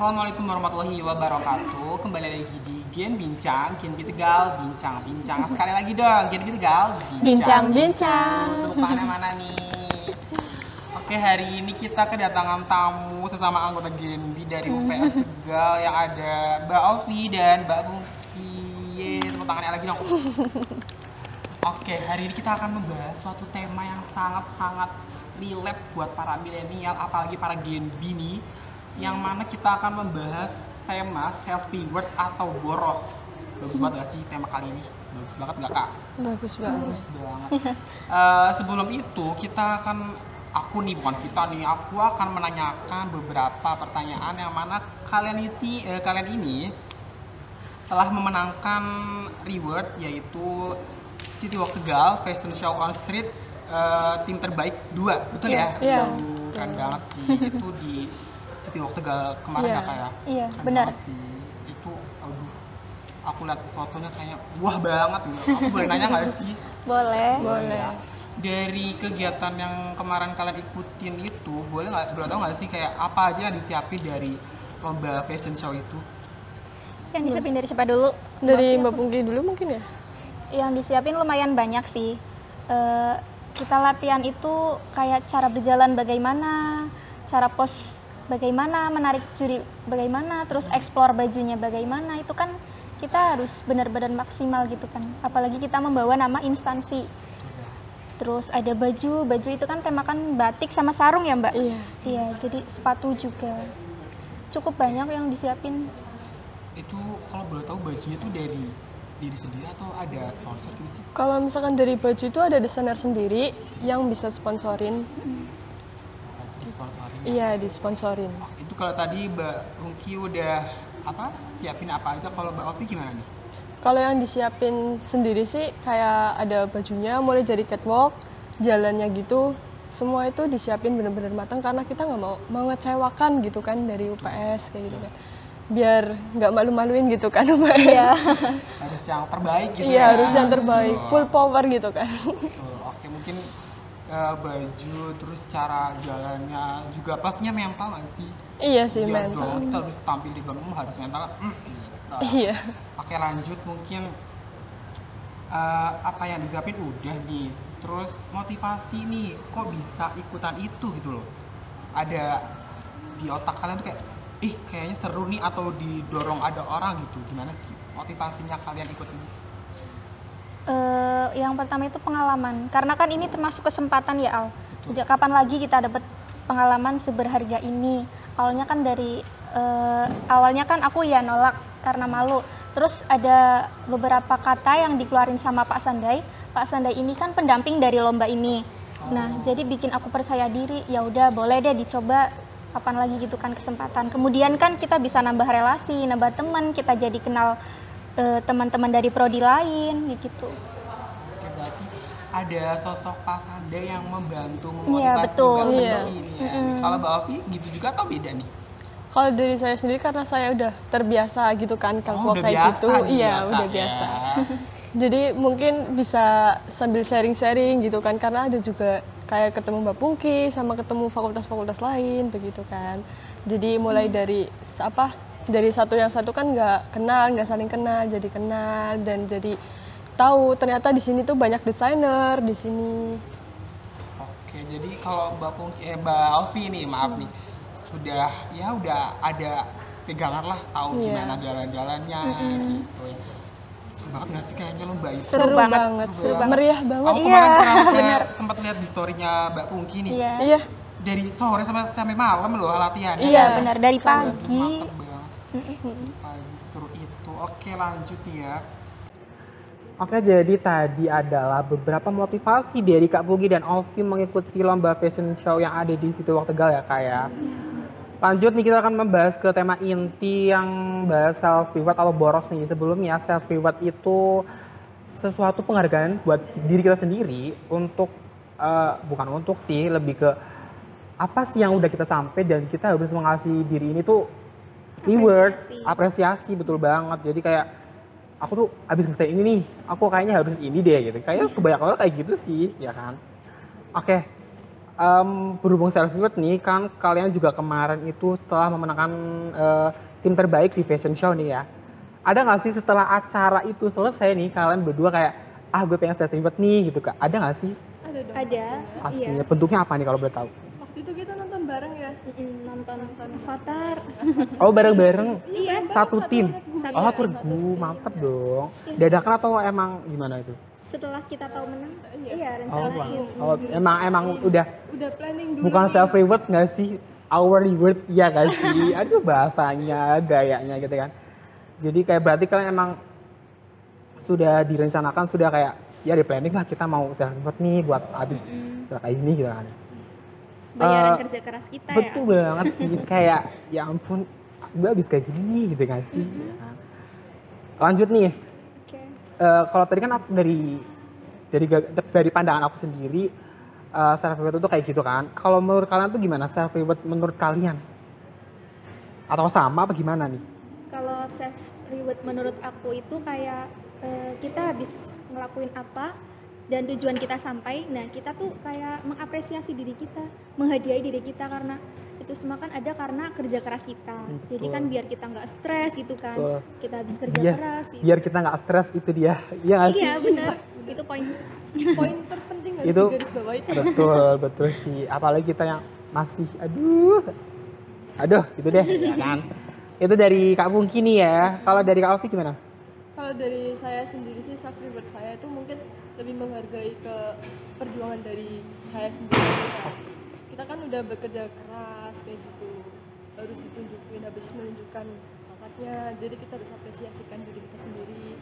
Assalamualaikum warahmatullahi wabarakatuh. Kembali lagi di Gen Bincang, Gen Tegal, Bincang, Bincang. Sekali lagi dong, Gen Tegal, Bincang, bincang. Tepuk tangannya mana nih? Oke, hari ini kita kedatangan tamu sesama anggota Genbi dari UPS Tegal yang ada Mbak Ovi dan Mbak Bungki. Yeay, tepuk tangannya lagi dong. Oke, hari ini kita akan membahas suatu tema yang sangat-sangat relate buat para milenial, apalagi para Gen B nih, yang mana kita akan membahas tema self reward atau boros. Bagus banget gak sih tema kali ini? Bagus banget gak kak? Bagus banget. Bagus banget. Eh, sebelum itu kita akan aku nih bukan kita nih, aku akan menanyakan beberapa pertanyaan yang mana kalian ini eh, kalian ini telah memenangkan reward yaitu City Walk Tegal Fashion Show on Street eh, tim terbaik dua betul ya? Iya. Aduh, Keren banget sih itu di City Walk Tegal kemarin Iya. ya kayak. Iya, Keren benar. sih itu aduh aku lihat fotonya kayak wah banget gitu. Aku boleh nanya nggak sih? Boleh. Boleh. ya. Dari kegiatan yang kemarin kalian ikutin itu, boleh nggak, boleh tau nggak sih kayak apa aja yang disiapin dari lomba fashion show itu? Yang disiapin dari siapa dulu? Dari Mbak Pungki dulu mungkin ya? Yang disiapin lumayan banyak sih. Eh, kita latihan itu kayak cara berjalan bagaimana, cara pos bagaimana, menarik juri bagaimana, terus explore bajunya bagaimana. Itu kan kita harus benar-benar maksimal gitu kan. Apalagi kita membawa nama instansi. Terus ada baju, baju itu kan temakan batik sama sarung ya mbak? Iya. Iya, jadi sepatu juga. Cukup banyak yang disiapin. Itu kalau boleh tahu bajunya tuh dari diri sendiri atau ada sponsor gitu sih? Kalau misalkan dari baju itu ada desainer sendiri yang bisa sponsorin. Iya, disponsorin. Oh, itu kalau tadi Mbak Rungki udah apa siapin apa aja kalau Mbak Ovi gimana nih? Kalau yang disiapin sendiri sih kayak ada bajunya, mulai dari catwalk, jalannya gitu, semua itu disiapin bener-bener matang karena kita nggak mau mengecewakan gitu kan dari UPS kayak gitu kan. Biar nggak malu-maluin gitu kan UPS. Iya. Harus yang terbaik gitu Iya, ya? harus yang terbaik, Betul. full power gitu kan. Betul. Oke mungkin eh, baju terus cara jalannya juga pastinya mental nggak sih? iya sih Iya mental. dong, kita harus tampil di umum harus mental. Mm, gitu. Iya. Oke lanjut mungkin eh, apa yang disiapin udah nih. Terus motivasi nih, kok bisa ikutan itu gitu loh? Ada di otak kalian tuh kayak, ih kayaknya seru nih atau didorong ada orang gitu. Gimana sih motivasinya kalian ikut ini? Eh, yang pertama itu pengalaman, karena kan ini termasuk kesempatan ya Al. Betul. Kapan lagi kita dapat pengalaman seberharga ini? Awalnya kan dari eh, awalnya kan aku ya nolak karena malu. Terus ada beberapa kata yang dikeluarin sama Pak Sandai. Pak Sandai ini kan pendamping dari lomba ini. Nah, jadi bikin aku percaya diri. Ya udah, boleh deh dicoba. Kapan lagi gitu kan kesempatan. Kemudian kan kita bisa nambah relasi, nambah teman, kita jadi kenal teman-teman dari prodi lain gitu. Oke, berarti ada sosok Pak Sanda yang membantu memotivasi Iya, betul. Mbak Ovi Iya. ini ya. Mm-mm. Kalau Mbak Ovi gitu juga atau beda nih? Kalau dari saya sendiri karena saya udah terbiasa gitu kan kalau Oh, udah kayak biasa gitu. nih Iya, ya, udah ya. biasa. Jadi mungkin bisa sambil sharing-sharing gitu kan karena ada juga kayak ketemu Mbak Pungki sama ketemu fakultas-fakultas lain begitu kan. Jadi mulai dari s- apa? Dari satu yang satu kan nggak kenal, nggak saling kenal, jadi kenal dan jadi tahu ternyata di sini tuh banyak desainer di sini. Oke, jadi kalau Mbak Pungki, eh Mbak Ovi nih, maaf nih, sudah ya udah ada pegangan lah tahu Iya. gimana jalan-jalannya gitu ya. Seru banget nggak sih kayaknya lomba itu? Seru banget, seru seru banget, banget. meriah banget. Aku Iya, kemarin pernah bener. sempat lihat di storynya Mbak Pungki nih. Iya. Iya, Dari sore sampai sampai malam loh latihannya. Iya, Iya. benar dari pagi. Mantep banget. Pagi seru itu. Oke, lanjut ya. Oke, jadi tadi adalah beberapa motivasi dari Kak Pugi dan Ovi mengikuti lomba fashion show yang ada di situ waktu Tegal ya, Kak ya. Lanjut nih kita akan membahas ke tema inti yang bahas self reward atau boros nih. Sebelumnya self reward itu sesuatu penghargaan buat diri kita sendiri untuk eh, bukan untuk sih, lebih ke apa sih yang udah kita sampai dan kita harus mengasih diri ini tuh reward, Apresiasi. apresiasi betul banget. Jadi kayak aku tuh abis ngerjain ini nih, aku kayaknya harus ini deh gitu. Kayak kebanyakan orang kayak gitu sih, ya kan? Oke, em, berhubung self reward nih kan kalian juga kemarin itu setelah memenangkan eh, tim terbaik di fashion show nih ya. Ada nggak sih setelah acara itu selesai nih kalian berdua kayak ah gue pengen self reward nih gitu kak? Ada nggak sih? Ada dong. Ada. Pastinya. Iya. Bentuknya apa nih kalau boleh tahu? Waktu itu kita nonton bareng ya. Mm-mm, nonton Avatar. Oh bareng-bareng iya. satu tim. Satu Oh tim. regu mantep dong. Dadakan atau emang gimana itu? Setelah kita tahu menang, Iya. iya Oh, rencana sih. oh emang emang udah Udah planning dulu. bukan self reward nggak sih? Our reward iya gak sih? Aduh bahasanya, gayanya gitu kan. Jadi kayak berarti kalian emang sudah direncanakan sudah kayak ya di planning lah kita mau self reward nih buat habis kayak ini gitu kan. Bayaran Eh, kerja keras kita Betul ya. banget sih kayak ya ampun gue habis kayak gini nih gitu gak sih? Nah, Lanjut nih, Oke. Eh, kalau tadi kan aku dari dari dari pandangan aku sendiri eh, self reward itu kayak gitu kan. Kalau menurut kalian tuh gimana self reward menurut kalian? Atau sama apa gimana nih? Kalau self reward menurut aku itu kayak eh, kita habis ngelakuin apa dan tujuan kita sampai, nah kita tuh kayak mengapresiasi diri kita, menghadiahi diri kita karena itu semua kan ada karena kerja keras kita. Jadi kan biar kita nggak stres gitu kan, Betul. kita habis kerja Yes, keras. gitu. biar kita nggak stres itu dia. Iya nggak sih? Iya benar, itu poin. Poin terpenting harus Itu-. Betul, betul sih. Apalagi kita yang masih aduh. Aduh, gitu deh, ya kan. Itu dari Kak Pungki nih ya. Kalau dari Kak Ovi gimana? Kalau dari saya sendiri sih self reward saya itu mungkin lebih menghargai ke perjuangan dari saya sendiri. Kita kan udah bekerja keras kayak gitu, harus ditunjukin, habis menunjukkan bakatnya. Jadi kita harus apresiasikan diri kita sendiri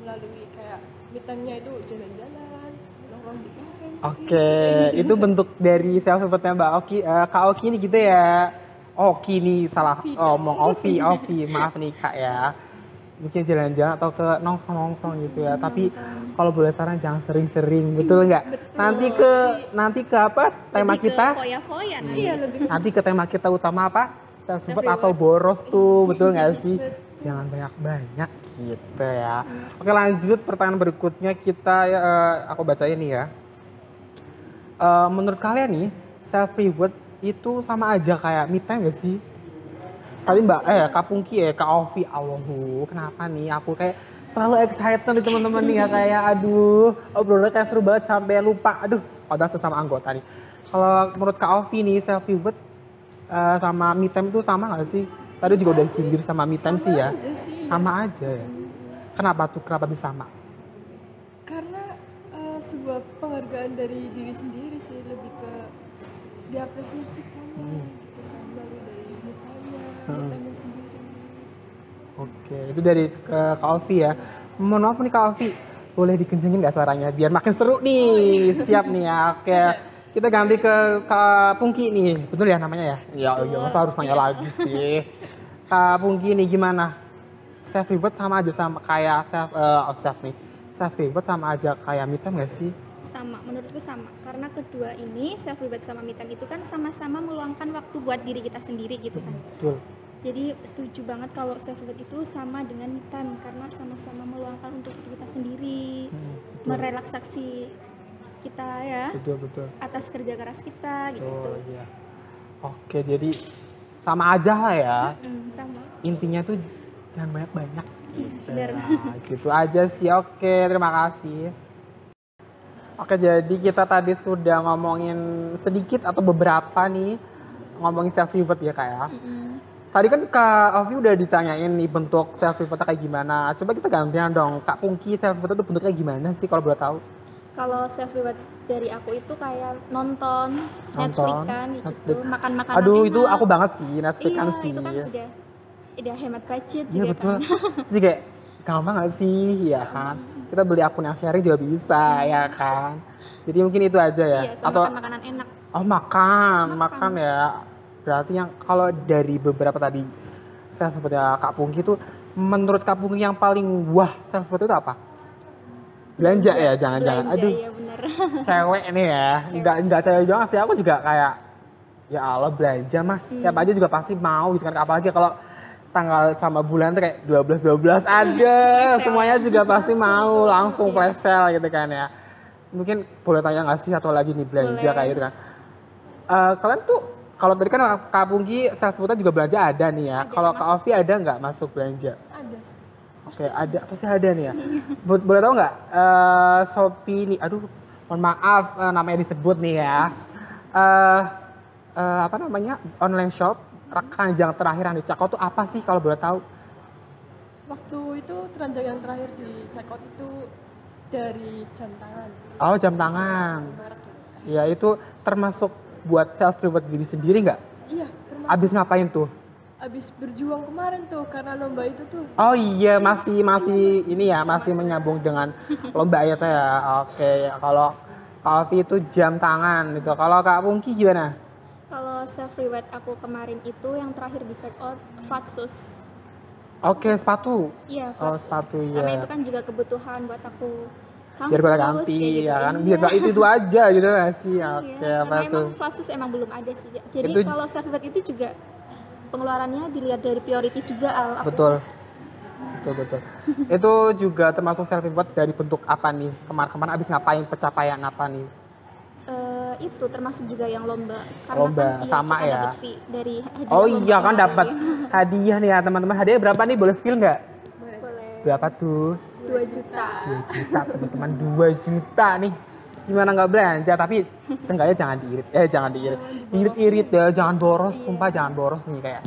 melalui kayak me time-nya itu jalan-jalan, nongkrong di kafe. Oke, gitu. itu bentuk dari self rewardnya Mbak Oki, eh, Kak Oki ini gitu ya. Oki nih salah Ovi. ngomong Ovi, Ovi, maaf nih Kak ya. Mungkin jalan-jalan atau ke nongkrong-nongkrong gitu ya. Tapi kalau boleh saran jangan sering-sering, betul nggak? Nanti ke nanti ke apa tema Lebih ke kita? foya-foya nanti. Iya lebih Nanti ke tema kita utama apa? Self-reward. atau boros tuh, betul nggak sih? Jangan banyak-banyak gitu ya. Oke lanjut pertanyaan berikutnya kita ya, eh, aku baca ini ya. Eh, menurut kalian nih self reward itu sama aja kayak me time gak sih? Tadi Mbak eh Kak Pungki ya, Kak Ovi, Allahu, kenapa nih aku kayak terlalu excited nih teman-teman nih ya kayak aduh obrolannya kayak seru banget sampai lupa aduh padahal sesama anggota nih. Kalau menurut Kak Ovi nih self reward eh, sama me time itu sama gak sih? Tadi juga udah sindir sama me time sih ya. aja sih. Sama aja ya. Kenapa tuh? Kenapa bisa sama? karena eh, sebuah penghargaan dari diri sendiri sih lebih ke diapresiasikannya Hmm. gitu kan melalui dari sendiri Oke, itu dari ke Kak ya. Mohon maaf nih Kak boleh dikencengin nggak suaranya biar makin seru nih. Siap nih ya. Oke, kita ganti ke Kak Pungki nih. Betul ya namanya ya? Iya, iya masa harus nanya lagi sih. Kak Pungki nih gimana? Self reward sama aja sama kayak self oh, self nih. Self reward sama aja kayak me time nggak sih? Sama menurutku sama karena kedua ini self reward sama me time itu kan sama-sama meluangkan waktu buat diri kita sendiri gitu kan Betul. jadi setuju banget kalau self reward itu sama dengan me time karena sama-sama meluangkan untuk diri kita sendiri Hmm, betul. merelaksasi kita ya Betul, betul. atas kerja keras kita gitu Oh iya. Oke, jadi sama aja lah ya. Mm, sama intinya tuh jangan banyak-banyak bener. Nah, gitu aja sih oke terima kasih oke jadi kita tadi sudah ngomongin sedikit atau beberapa nih ngomongin self reward ya kak ya. Mm-mm. tadi kan kak Ovi udah ditanyain nih bentuk self reward kayak gimana. Coba kita gantian dong. Kak Pungki self reward itu bentuknya gimana sih kalau boleh tahu? Kalau self reward dari aku itu kayak nonton, Netflix Nonton, kan gitu. Netflix. makan makanan aduh itu aku banget sih Netflix iya kan sih itu kan udah udah hemat budget Iya juga betul. kan. Jadi kayak gampang gak sih, ya kan? Kita beli akun yang sharing juga bisa, ya kan? Jadi mungkin itu aja ya. iya sama Atau makan makanan enak oh makan, makan, Makan. ya. Berarti yang kalau dari beberapa tadi self seperti Kak Pungki itu menurut Kak Pungki yang paling wah self itu apa? Belanja ya, jangan-jangan. Aduh, iya bener cewek nih ya. Enggak enggak cewek doang sih, aku juga kayak ya Allah belanja mah. Hmm. Tiap aja juga pasti mau gitu kan apalagi kalau tanggal sama bulan tuh kayak 12 12 ada semuanya juga pasti mau langsung flash sale gitu kan ya. Mungkin boleh tanya nggak sih atau lagi nih belanja Boleh. kayak gitu kan. eh, kalian tuh kalau tadi kan Kak Punggi self food juga belanja ada nih ya. Kalau Kak. Ovi ada nggak masuk belanja? Ada sih. Oke, ada pasti ada nih ya. Bo- Boleh tahu nggak eh, Shopee nih? Aduh, mohon maaf eh, namanya disebut nih ya. Eh eh, apa namanya online shop keranjang terakhir yang dicekot tuh apa sih kalau boleh tahu? Waktu itu keranjang yang terakhir di out itu dari jam tangan. Oh jam tangan. Ya itu termasuk buat self reward diri sendiri nggak? Iya, termasuk Abis ngapain tuh? abis berjuang kemarin tuh karena lomba itu tuh. Oh iya masih masih ini ya masih menyambung dengan lomba ya teh ya. Oke kalau Ovi itu jam tangan gitu. Kalau Kak Pungki gimana? Self reward aku kemarin itu yang terakhir di check out Fatsus. Oke sepatu. Iya, Oh, Fatsus. sepatu, Karena iya. itu kan juga kebutuhan buat aku kampus. Biar kayak ganti gitu. ya kan. Iya. Biar gak itu itu aja gitu gak sih? Iya, Oke karena apa emang tuh? Fatsus emang belum ada sih. Jadi Itu- kalau self reward itu juga pengeluarannya dilihat dari priority juga Al. Aku- Betul. Betul betul. itu juga termasuk self reward dari bentuk apa nih? Kemarin-kemarin abis ngapain? Pencapaian apa nih? Itu termasuk juga yang lomba. Karena Lomba, kan iya, sama kita ya. dapat fee dari hadiah Oh iya kan dapat hadiah nih ya teman-teman. Hadiah berapa nih? Boleh spill nggak? Boleh. Berapa tuh? 2 juta. 2 juta teman-teman 2 juta nih gimana nggak belanja tapi seenggaknya jangan diirit eh jangan diirit irit-irit ya jangan boros sumpah jangan boros nih kayak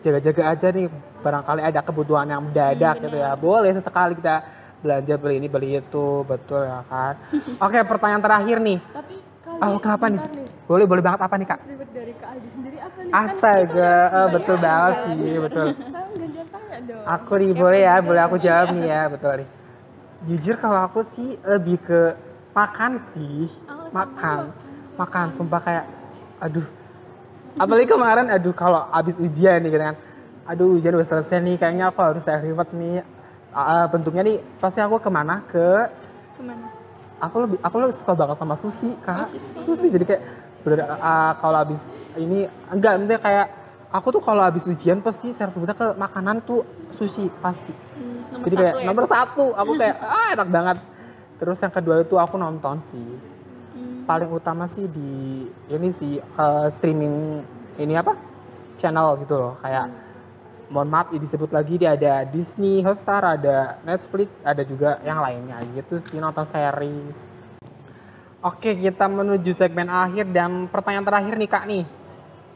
jaga-jaga aja nih barangkali ada kebutuhan yang mendadak gitu ya boleh sesekali kita belanja beli ini beli itu betul ya kan oke pertanyaan terakhir nih Tapi kali oh kenapa nih boleh boleh banget apa nih kak Reward dari Kak Aldi sendiri apa nih? astaga eh, betul banget sih betul Saya gantian tanya dong. Aku nih boleh ya, boleh aku jawab nih ya, betul nih. Jujur kalau aku sih lebih ke makan sih, Oh, makan, makan. Sumpah kayak, aduh. Apalagi kemarin, aduh kalau abis ujian nih gitu kan, aduh ujian udah selesai nih, kayaknya aku harus saya nih. Ah, bentuknya nih, pasti aku ke mana? Ke, Ke mana? Aku lebih, aku lebih suka banget sama sushi kak. Oh, sushi. jadi kayak, bener, ah, kalau abis ini enggak, maksudnya kayak aku tuh kalau habis ujian pasti servisnya ke makanan tuh sushi pasti. Hmm, nomor Jadi satu kayak ya. nomor satu, aku kayak ah enak banget. Terus yang kedua itu aku nonton sih. Hmm, Paling utama sih di ini sih eh, streaming ini apa channel gitu loh kayak mohon maaf ya disebut lagi dia ada Disney Hotstar ada Netflix ada juga yang lainnya. Gitu sih nonton series. Oke kita menuju segmen akhir dan pertanyaan terakhir nih kak nih.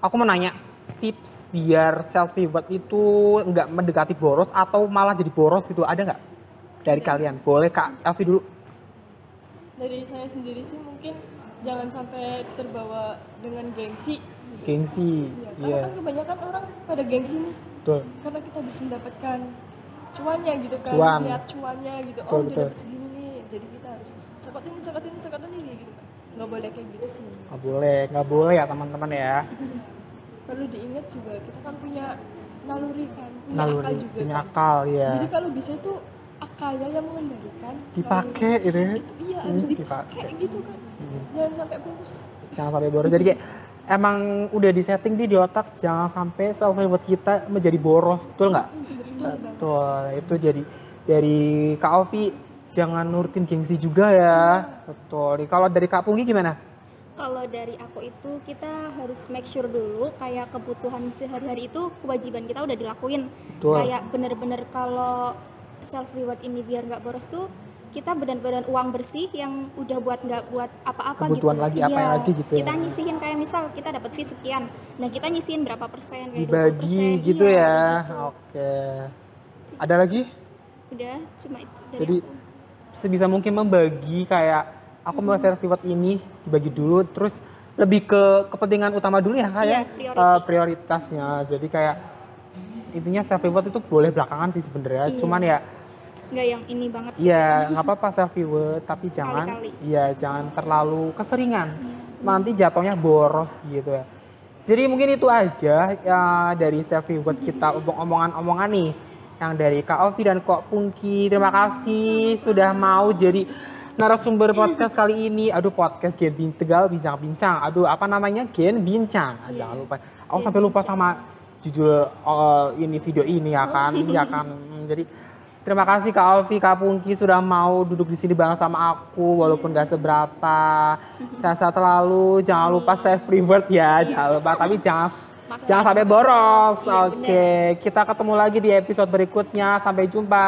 Aku mau nanya tips biar self reward itu nggak mendekati boros atau malah jadi boros gitu ada nggak? Dari kalian. Boleh kak Elvi dulu. Dari saya sendiri sih mungkin jangan sampai terbawa dengan gengsi. gengsi Iya, karena iya. kan kebanyakan orang pada gengsi nih. Betul Karena kita bisa mendapatkan cuannya gitu kan. Cuan. Lihat cuannya gitu. Betul, oh, udah betul. dapat segini nih. Jadi kita harus cokot ini, cokot ini, cokot ini gitu kan. Nggak boleh kayak gitu sih. nggak boleh nggak boleh ya teman-teman ya Perlu diingat juga kita kan punya naluri kan, punya naluri akal juga. punya kan. akal ya Jadi kalau bisa itu akalnya yang mengendalikan. dipakai gitu ya Gitu, iya harus Hmm, dipakai gitu kan. Jangan sampai boros. jangan sampai boros jadi kayak emang udah di setting di di otak jangan sampai self reward kita menjadi boros betul nggak Betul betul itu jadi dari Kak Ovi jangan nurutin gengsi juga ya betul kalau dari Kak Punggi gimana Kalau dari aku itu kita harus make sure dulu kayak kebutuhan sehari-hari itu kewajiban kita udah dilakuin. Betul. Kayak bener-bener kalau self reward ini biar nggak boros tuh kita benar-benar uang bersih yang udah buat nggak buat apa-apa Kebutuhan gitu. lagi, apa Iya, lagi gitu ya. Kita nyisihin kayak misal kita dapat fee sekian, nah kita nyisihin berapa persen kayak dibagi 20%, gitu iya, ya gitu. oke ada lagi Udah cuma itu dari Jadi aku. sebisa mungkin membagi kayak aku mau self reward ini dibagi dulu terus lebih ke kepentingan utama dulu ya kayak Iya, priority. prioritasnya. Jadi kayak intinya self reward itu boleh belakangan sih sebenarnya. Iya. Cuman ya nggak yang ini banget. Iya, nggak apa-apa self reward, tapi jangan iya jangan terlalu keseringan. Nanti jatuhnya boros gitu ya. Jadi mungkin itu aja ya dari self reward kita omong-omongan-omongan nih yang dari Kak Ovi dan Kok Pungki. Terima kasih sudah mau jadi narasumber podcast kali ini. Aduh podcast Gen Bin Tegal bincang-bincang. Aduh apa namanya Gen Bincang. Ah, Jangan lupa. Aku sampai lupa sama judul eh, ini video ini ya kan. ya kan. Hmm, Jadi Terima kasih Kak Alfi, Kak Pungki sudah mau duduk di sini bareng sama aku walaupun gak seberapa. Sehat-sehat selalu, jangan lupa save reward ya, jangan lupa. Tapi jangan jangan sampai boros. Oke, kita ketemu lagi di episode berikutnya. Sampai jumpa.